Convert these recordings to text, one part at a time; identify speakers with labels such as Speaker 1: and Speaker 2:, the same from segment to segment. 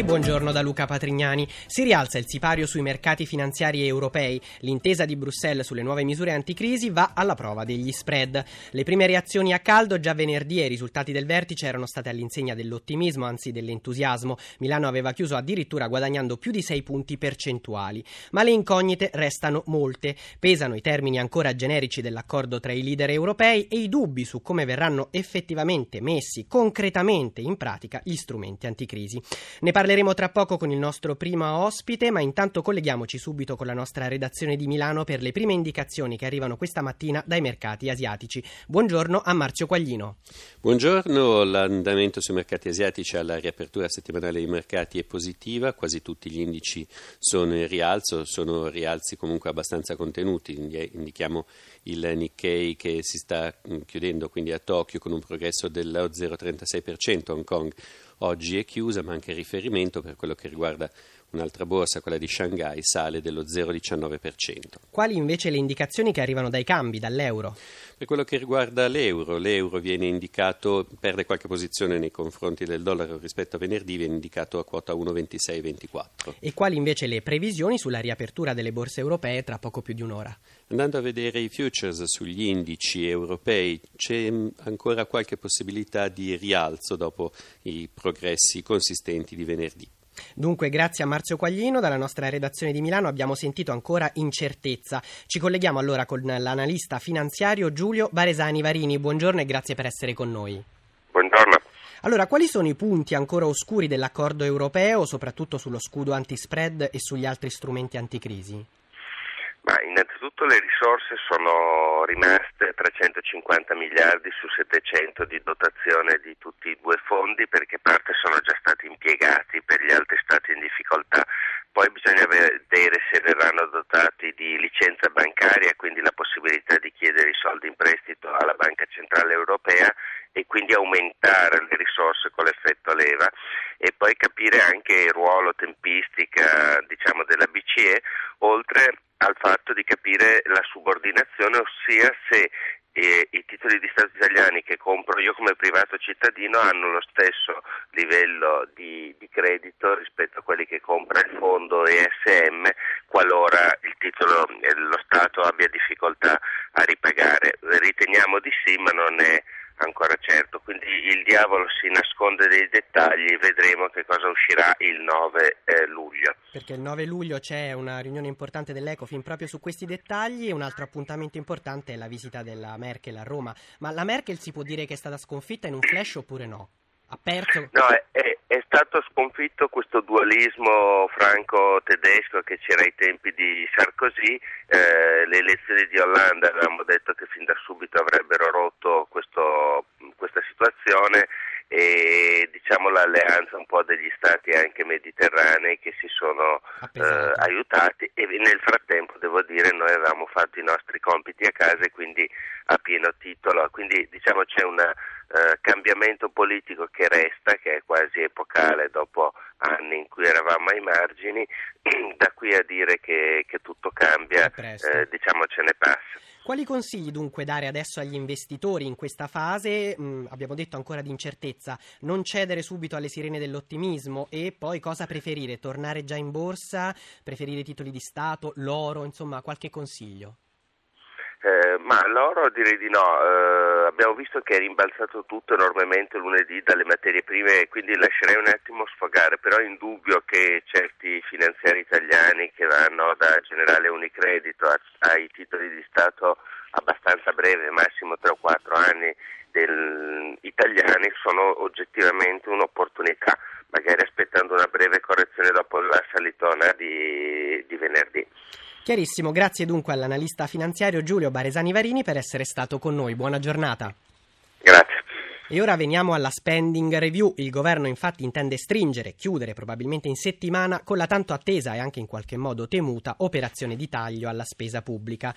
Speaker 1: E buongiorno da Luca Patrignani. Si rialza il sipario sui mercati finanziari europei. L'intesa di Bruxelles sulle nuove misure anticrisi va alla prova degli spread. Le prime reazioni a caldo già venerdì e i risultati del vertice erano state all'insegna dell'ottimismo, anzi dell'entusiasmo. Milano aveva chiuso addirittura guadagnando più di 6 punti percentuali. Ma le incognite restano molte. Pesano i termini ancora generici dell'accordo tra i leader europei e i dubbi su come verranno effettivamente messi concretamente in pratica gli strumenti anticrisi. Ne parleremo tra poco con il nostro primo ospite, ma intanto colleghiamoci subito con la nostra redazione di Milano per le prime indicazioni che arrivano questa mattina dai mercati asiatici. Buongiorno a Marzio Quaglino.
Speaker 2: Buongiorno, l'andamento sui mercati asiatici alla riapertura settimanale dei mercati è positiva, quasi tutti gli indici sono in rialzo, sono rialzi comunque abbastanza contenuti, indichiamo il Nikkei che si sta chiudendo quindi a Tokyo con un progresso dello 0,36%, Hong Kong oggi è chiusa, ma anche riferimento per quello che riguarda un'altra borsa, quella di Shanghai, sale dello 0,19%.
Speaker 1: Quali invece le indicazioni che arrivano dai cambi, dall'euro?
Speaker 2: Per quello che riguarda l'euro, l'euro viene indicato, perde qualche posizione nei confronti del dollaro rispetto a venerdì, viene indicato a quota 1,2624.
Speaker 1: E quali invece le previsioni sulla riapertura delle borse europee tra poco più di un'ora?
Speaker 2: Andando a vedere i futures sugli indici europei, c'è ancora qualche possibilità di rialzo dopo i progressi consistenti di venerdì.
Speaker 1: Dunque, grazie a Marzio Quaglino, dalla nostra redazione di Milano abbiamo sentito ancora incertezza. Ci colleghiamo allora con l'analista finanziario Giulio Baresani Varini. Buongiorno e grazie per essere con noi.
Speaker 3: Buongiorno.
Speaker 1: Allora, quali sono i punti ancora oscuri dell'accordo europeo, soprattutto sullo scudo antispread e sugli altri strumenti anticrisi?
Speaker 3: Ma innanzitutto le risorse sono rimaste 350 miliardi su 700 di dotazione di tutti e due fondi perché parte sono già stati impiegati per gli altri stati in difficoltà. Poi bisogna vedere se verranno dotati di licenza bancaria, quindi la possibilità di chiedere i soldi in prestito alla Banca Centrale Europea e quindi aumentare le risorse con l'effetto leva e poi capire anche il ruolo tempistica diciamo, della BCE oltre al fatto di capire la subordinazione, ossia se eh, i titoli di Stato italiani che compro io come privato cittadino hanno lo stesso livello di, di credito rispetto a quelli che compra il fondo ESM qualora il titolo, eh, lo Stato abbia difficoltà a ripagare. Riteniamo di sì, ma non è ancora certo, quindi il diavolo si nasconde nei dettagli, vedremo che cosa uscirà il 9 eh, luglio.
Speaker 1: Perché il 9 luglio c'è una riunione importante dell'Ecofin proprio su questi dettagli e un altro appuntamento importante è la visita della Merkel a Roma. Ma la Merkel si può dire che è stata sconfitta in un flash oppure no? Ha perso?
Speaker 3: No, è, è, stato sconfitto questo dualismo franco-tedesco che c'era ai tempi di Sarkozy. Eh, le elezioni di Hollande avevamo detto che fin da subito avrebbero rotto questo, questa situazione e diciamo l'alleanza un po' degli stati anche mediterranei che si sono eh, aiutati e nel frattempo devo dire noi avevamo fatto i nostri compiti a casa e quindi a pieno titolo, quindi diciamo c'è un eh, cambiamento politico che resta, che è quasi epocale dopo anni in cui eravamo ai margini, da qui a dire che, che tutto cambia, eh, diciamo ce ne passa.
Speaker 1: Quali consigli dunque dare adesso agli investitori in questa fase? Mm, abbiamo detto ancora di incertezza, non cedere subito alle sirene dell'ottimismo e poi cosa preferire? Tornare già in borsa, preferire titoli di Stato, l'oro, insomma qualche consiglio?
Speaker 3: Eh, ma l'oro direi di no, eh, abbiamo visto che è rimbalzato tutto enormemente lunedì dalle materie prime quindi lascerei un attimo sfogare, però è indubbio che certi finanziari italiani che vanno da Generale Unicredito a, ai titoli di Stato abbastanza breve, massimo 3 o 4 anni del, italiani, sono oggettivamente un'opportunità, magari aspettando una breve correzione dopo la salitona di, di venerdì.
Speaker 1: Chiarissimo, grazie dunque all'analista finanziario Giulio Baresani Varini per essere stato con noi. Buona giornata. E ora veniamo alla spending review. Il governo infatti intende stringere, chiudere probabilmente in settimana con la tanto attesa e anche in qualche modo temuta operazione di taglio alla spesa pubblica.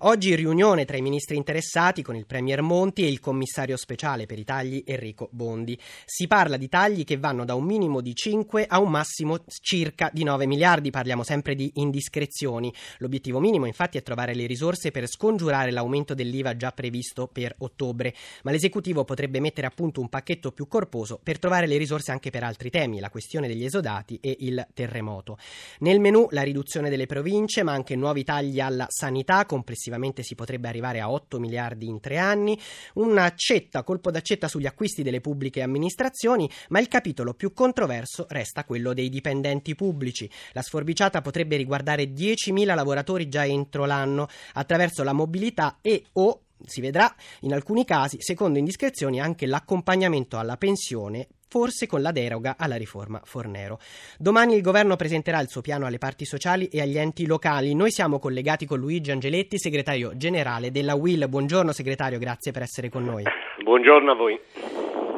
Speaker 1: Oggi riunione tra i ministri interessati con il Premier Monti e il commissario speciale per i tagli Enrico Bondi. Si parla di tagli che vanno da un minimo di 5 a un massimo circa di 9 miliardi, parliamo sempre di indiscrezioni. L'obiettivo minimo infatti è trovare le risorse per scongiurare l'aumento dell'IVA già previsto per ottobre, ma l'esecutivo potrebbe mettere mettere a punto un pacchetto più corposo per trovare le risorse anche per altri temi, la questione degli esodati e il terremoto. Nel menù la riduzione delle province, ma anche nuovi tagli alla sanità, complessivamente si potrebbe arrivare a 8 miliardi in tre anni, una accetta, colpo d'accetta sugli acquisti delle pubbliche amministrazioni, ma il capitolo più controverso resta quello dei dipendenti pubblici. La sforbiciata potrebbe riguardare 10.000 lavoratori già entro l'anno attraverso la mobilità e o si vedrà in alcuni casi, secondo indiscrezioni, anche l'accompagnamento alla pensione forse con la deroga alla riforma Fornero. Domani il governo presenterà il suo piano alle parti sociali e agli enti locali. Noi siamo collegati con Luigi Angeletti, segretario generale della WIL. Buongiorno segretario, grazie per essere con noi.
Speaker 4: Buongiorno a voi.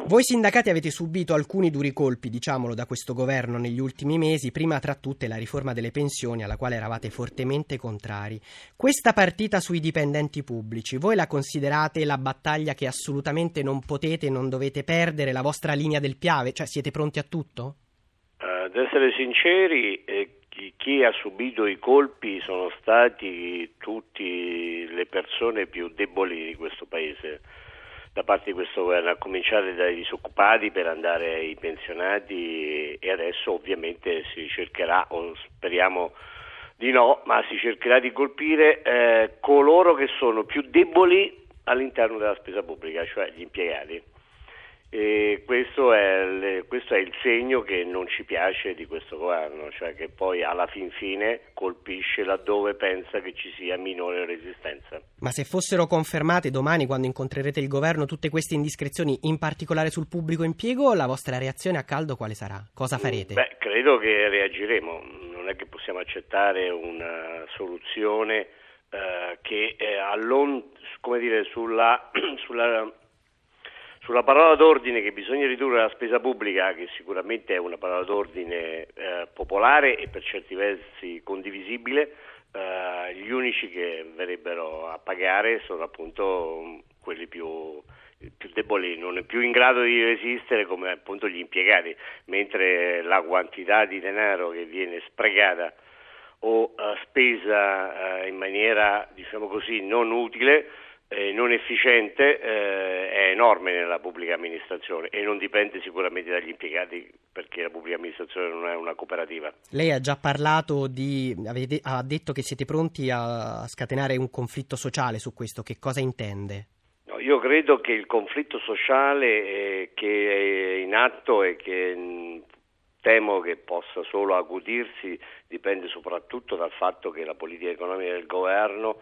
Speaker 1: Voi sindacati avete subito alcuni duri colpi, diciamolo, da questo governo negli ultimi mesi, prima tra tutte la riforma delle pensioni alla quale eravate fortemente contrari. Questa partita sui dipendenti pubblici, voi la considerate la battaglia che assolutamente non potete, non dovete perdere, la vostra linea del Piave? Cioè siete pronti a tutto?
Speaker 4: Uh, ad essere sinceri, eh, chi, chi ha subito i colpi sono stati tutte le persone più deboli di questo paese da parte di questo governo, a cominciare dai disoccupati per andare ai pensionati e adesso ovviamente si cercherà, o speriamo di no, ma si cercherà di colpire eh, coloro che sono più deboli all'interno della spesa pubblica, cioè gli impiegati. E questo è, questo è, il segno che non ci piace di questo governo, cioè che poi alla fin fine colpisce laddove pensa che ci sia minore resistenza.
Speaker 1: Ma se fossero confermate domani quando incontrerete il governo tutte queste indiscrezioni, in particolare sul pubblico impiego, la vostra reazione a caldo quale sarà? Cosa farete?
Speaker 4: Beh, credo che reagiremo, non è che possiamo accettare una soluzione eh, che eh, allon, come dire, sulla, sulla sulla parola d'ordine che bisogna ridurre la spesa pubblica, che sicuramente è una parola d'ordine eh, popolare e per certi versi condivisibile, eh, gli unici che verrebbero a pagare sono appunto mm, quelli più, più deboli, non più in grado di resistere come appunto gli impiegati, mentre la quantità di denaro che viene sprecata o uh, spesa uh, in maniera diciamo così non utile eh, non efficiente eh, è enorme nella pubblica amministrazione e non dipende sicuramente dagli impiegati perché la pubblica amministrazione non è una cooperativa.
Speaker 1: Lei ha già parlato di, avete, ha detto che siete pronti a scatenare un conflitto sociale su questo, che cosa intende?
Speaker 4: No, io credo che il conflitto sociale eh, che è in atto e che mh, temo che possa solo acutirsi dipende soprattutto dal fatto che la politica economica del governo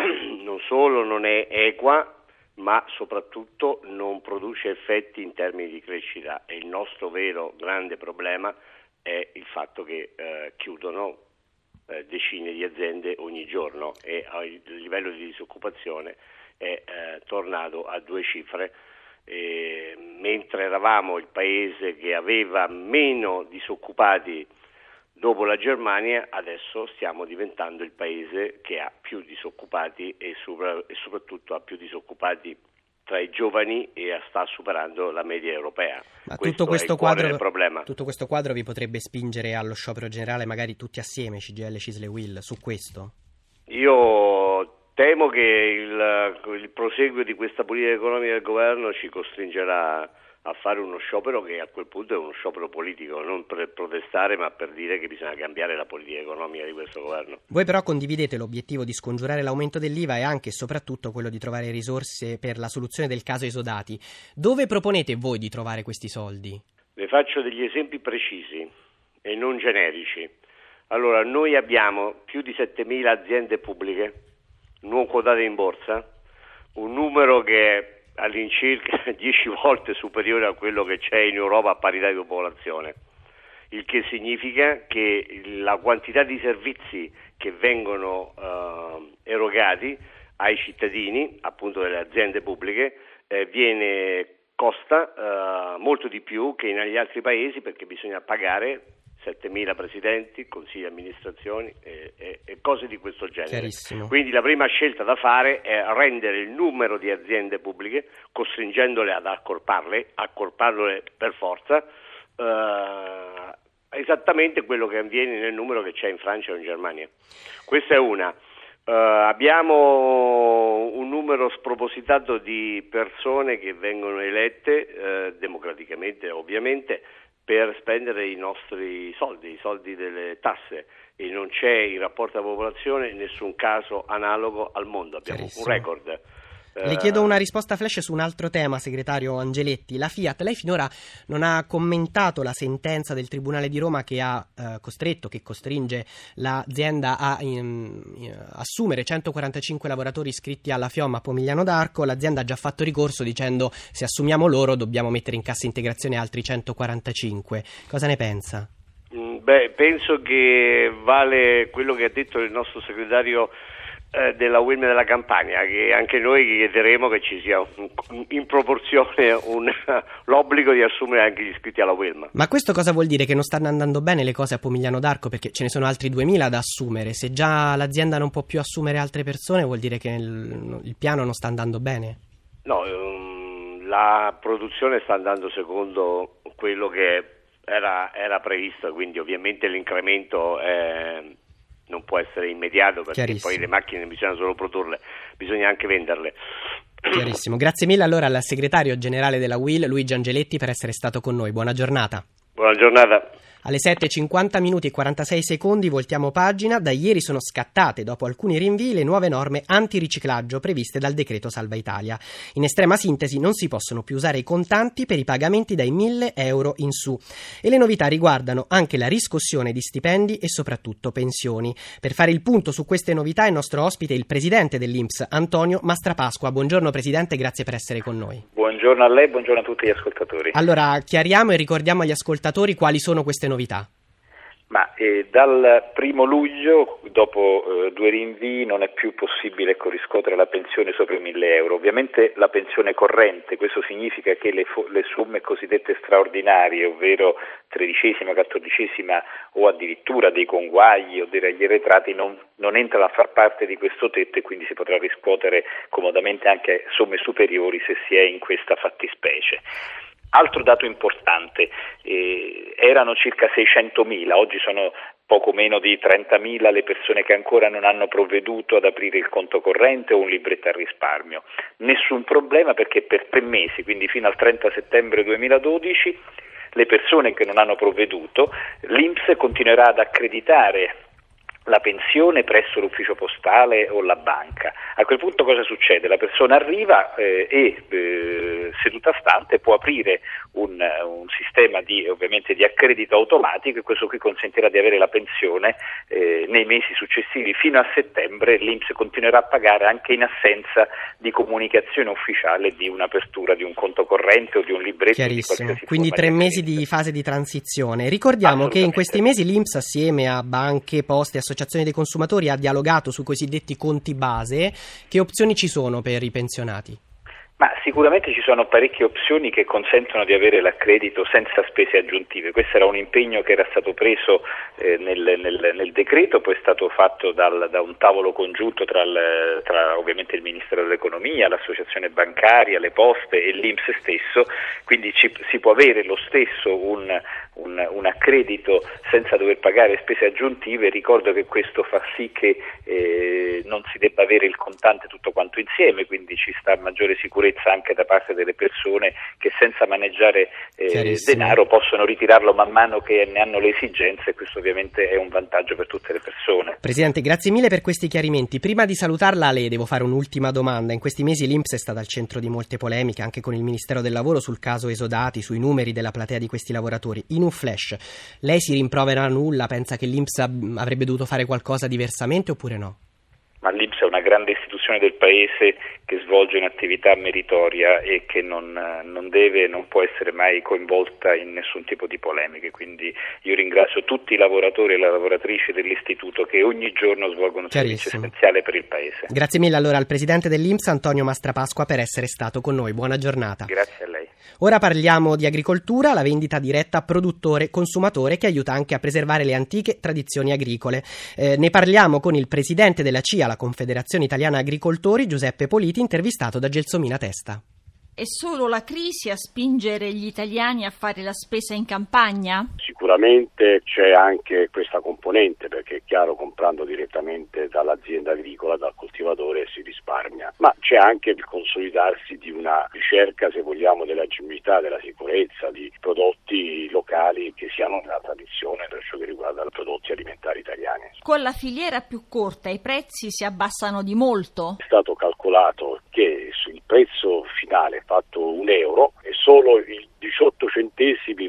Speaker 4: non solo non è equa, ma soprattutto non produce effetti in termini di crescita e il nostro vero grande problema è il fatto che eh, chiudono eh, decine di aziende ogni giorno e il livello di disoccupazione è eh, tornato a due cifre. E, mentre eravamo il paese che aveva meno disoccupati Dopo la Germania adesso stiamo diventando il paese che ha più disoccupati e, sopra, e soprattutto ha più disoccupati tra i giovani e sta superando la media europea.
Speaker 1: Ma tutto questo, quadro, tutto questo, quadro, vi potrebbe spingere allo sciopero generale, magari tutti assieme, CGL, Cisle, Will, su questo?
Speaker 4: Io temo che il, il proseguo di questa politica economica del governo ci costringerà a fare uno sciopero che a quel punto è uno sciopero politico, non per protestare ma per dire che bisogna cambiare la politica economica di questo governo.
Speaker 1: Voi però condividete l'obiettivo di scongiurare l'aumento dell'IVA e anche e soprattutto quello di trovare risorse per la soluzione del caso esodati. Dove proponete voi di trovare questi soldi?
Speaker 4: Le faccio degli esempi precisi e non generici. Allora, noi abbiamo più di 7.000 aziende pubbliche non quotate in borsa, un numero che all'incirca 10 volte superiore a quello che c'è in Europa a parità di popolazione, il che significa che la quantità di servizi che vengono eh, erogati ai cittadini, appunto delle aziende pubbliche, eh, viene costa eh, molto di più che negli altri paesi perché bisogna pagare 7.000 presidenti, consigli di amministrazione e, e, e, cose di questo genere. Quindi la prima scelta da fare è rendere il numero di aziende pubbliche, costringendole ad accorparle, accorparle per forza, eh, esattamente quello che avviene nel numero che c'è in Francia o in Germania. Questa è una. Uh, abbiamo un numero spropositato di persone che vengono elette uh, democraticamente ovviamente per spendere i nostri soldi, i soldi delle tasse e non c'è in rapporto alla popolazione nessun caso analogo al mondo, abbiamo un record.
Speaker 1: Le chiedo una risposta flash su un altro tema, segretario Angeletti. La Fiat, lei finora non ha commentato la sentenza del Tribunale di Roma che ha eh, costretto, che costringe l'azienda a in, in, assumere 145 lavoratori iscritti alla FIOM a Pomigliano d'Arco. L'azienda ha già fatto ricorso dicendo se assumiamo loro dobbiamo mettere in cassa integrazione altri 145. Cosa ne pensa?
Speaker 4: Mm, beh, penso che vale quello che ha detto il nostro segretario eh, della Wilm della Campania, che anche noi chiederemo che ci sia un, in proporzione un, l'obbligo di assumere anche gli iscritti alla Wilm.
Speaker 1: Ma questo cosa vuol dire? Che non stanno andando bene le cose a Pomigliano d'Arco perché ce ne sono altri 2000 da assumere. Se già l'azienda non può più assumere altre persone vuol dire che il, il piano non sta andando bene?
Speaker 4: No, um, la produzione sta andando secondo quello che era, era previsto, quindi ovviamente l'incremento è non può essere immediato perché poi le macchine bisogna solo produrle, bisogna anche venderle.
Speaker 1: Chiarissimo, grazie mille allora al segretario generale della WIL Luigi Angeletti per essere stato con noi, buona giornata.
Speaker 4: Buona giornata.
Speaker 1: Alle 7.50 minuti e 46 secondi voltiamo pagina. Da ieri sono scattate, dopo alcuni rinvii, le nuove norme antiriciclaggio previste dal decreto Salva Italia. In estrema sintesi non si possono più usare i contanti per i pagamenti dai 1000 euro in su. E le novità riguardano anche la riscossione di stipendi e soprattutto pensioni. Per fare il punto su queste novità il nostro ospite è il presidente dell'Inps, Antonio Mastrapasqua. Buongiorno Presidente, grazie per essere con noi.
Speaker 5: Buongiorno a lei, buongiorno a tutti gli ascoltatori.
Speaker 1: Allora, chiariamo e ricordiamo agli ascoltatori quali sono queste novità.
Speaker 5: Ma eh, dal primo luglio, dopo eh, due rinvii, non è più possibile ecco, riscuotere la pensione sopra i 1000 euro. Ovviamente la pensione corrente, questo significa che le, fo- le somme cosiddette straordinarie, ovvero tredicesima, quattordicesima o addirittura dei conguagli o dei ragli arretrati, non, non entrano a far parte di questo tetto e quindi si potrà riscuotere comodamente anche somme superiori se si è in questa fattispecie. Altro dato importante, eh, erano circa 600.000, oggi sono poco meno di 30.000 le persone che ancora non hanno provveduto ad aprire il conto corrente o un libretto a risparmio. Nessun problema perché per tre mesi, quindi fino al 30 settembre 2012, le persone che non hanno provveduto, l'Inps continuerà ad accreditare la pensione presso l'ufficio postale o la banca. A quel punto cosa succede? La persona arriva eh, e eh, seduta stante può aprire un, un sistema di, ovviamente, di, accredito automatico e questo qui consentirà di avere la pensione eh, nei mesi successivi fino a settembre l'Inps continuerà a pagare anche in assenza di comunicazione ufficiale di un'apertura di un conto corrente o di un libretto.
Speaker 1: Chiarissimo, quindi tre mesi di fase di transizione. Ricordiamo che in questi mesi l'Inps assieme a banche, poste, associazioni dei consumatori ha dialogato sui cosiddetti conti base. Che opzioni ci sono per i pensionati?
Speaker 5: Ma sicuramente ci sono parecchie opzioni che consentono di avere l'accredito senza spese aggiuntive. Questo era un impegno che era stato preso eh, nel, nel, nel, decreto, poi è stato fatto dal, da un tavolo congiunto tra, il, tra, ovviamente il Ministero dell'Economia, l'Associazione Bancaria, le Poste e l'Inps stesso, quindi ci, si può avere lo stesso un, un, un, accredito senza dover pagare spese aggiuntive. Ricordo che questo fa sì che eh, non si debba avere il contante tutto quanto insieme, quindi ci sta maggiore sicurezza anche da parte delle persone che senza maneggiare eh, denaro possono ritirarlo man mano che ne hanno le esigenze e questo ovviamente è un vantaggio per tutte le persone.
Speaker 1: Presidente, grazie mille per questi chiarimenti. Prima di salutarla le devo fare un'ultima domanda. In questi mesi l'Inps è stata al centro di molte polemiche anche con il Ministero del Lavoro sul caso esodati, sui numeri della platea di questi lavoratori. In un flash, lei si rimprovera nulla? Pensa che l'Inps avrebbe dovuto fare qualcosa diversamente oppure no?
Speaker 5: Ma l'Inps è una grande istituzione del Paese che svolge un'attività meritoria e che non, non deve, non può essere mai coinvolta in nessun tipo di polemiche. Quindi io ringrazio tutti i lavoratori e le lavoratrici dell'Istituto che ogni giorno svolgono un servizio essenziale per il Paese.
Speaker 1: Grazie mille allora al Presidente dell'Inps Antonio Mastrapasqua per essere stato con noi. Buona giornata.
Speaker 5: Grazie a lei.
Speaker 1: Ora parliamo di agricoltura, la vendita diretta produttore-consumatore che aiuta anche a preservare le antiche tradizioni agricole. Eh, ne parliamo con il presidente della CIA, la Confederazione Italiana Agricoltori, Giuseppe Politi, intervistato da Gelsomina Testa.
Speaker 6: È solo la crisi a spingere gli italiani a fare la spesa in campagna?
Speaker 7: Sicuramente c'è anche questa componente perché è chiaro comprando direttamente dall'azienda agricola, dal coltivatore si risparmia, ma c'è anche il consolidarsi di una ricerca, se vogliamo, della genuinità, della sicurezza, di prodotti locali che siano nella tradizione per ciò che riguarda i prodotti alimentari italiani.
Speaker 6: Con la filiera più corta i prezzi si abbassano di molto?
Speaker 7: È stato calcolato che sul prezzo finale fatto un euro e solo i 18 centesimi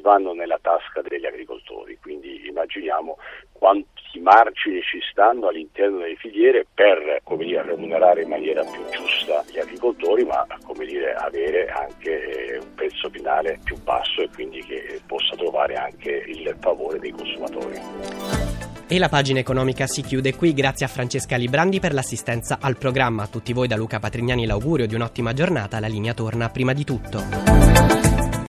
Speaker 7: vanno nella tasca degli agricoltori, quindi immaginiamo quanti margini ci stanno all'interno delle filiere per dire, remunerare in maniera più giusta gli agricoltori, ma dire, avere anche un prezzo finale più basso e quindi che possa trovare anche il favore dei consumatori.
Speaker 1: E la pagina economica si chiude qui, grazie a Francesca Librandi per l'assistenza al programma. A tutti voi da Luca Patrignani l'augurio di un'ottima giornata, la linea torna prima di tutto.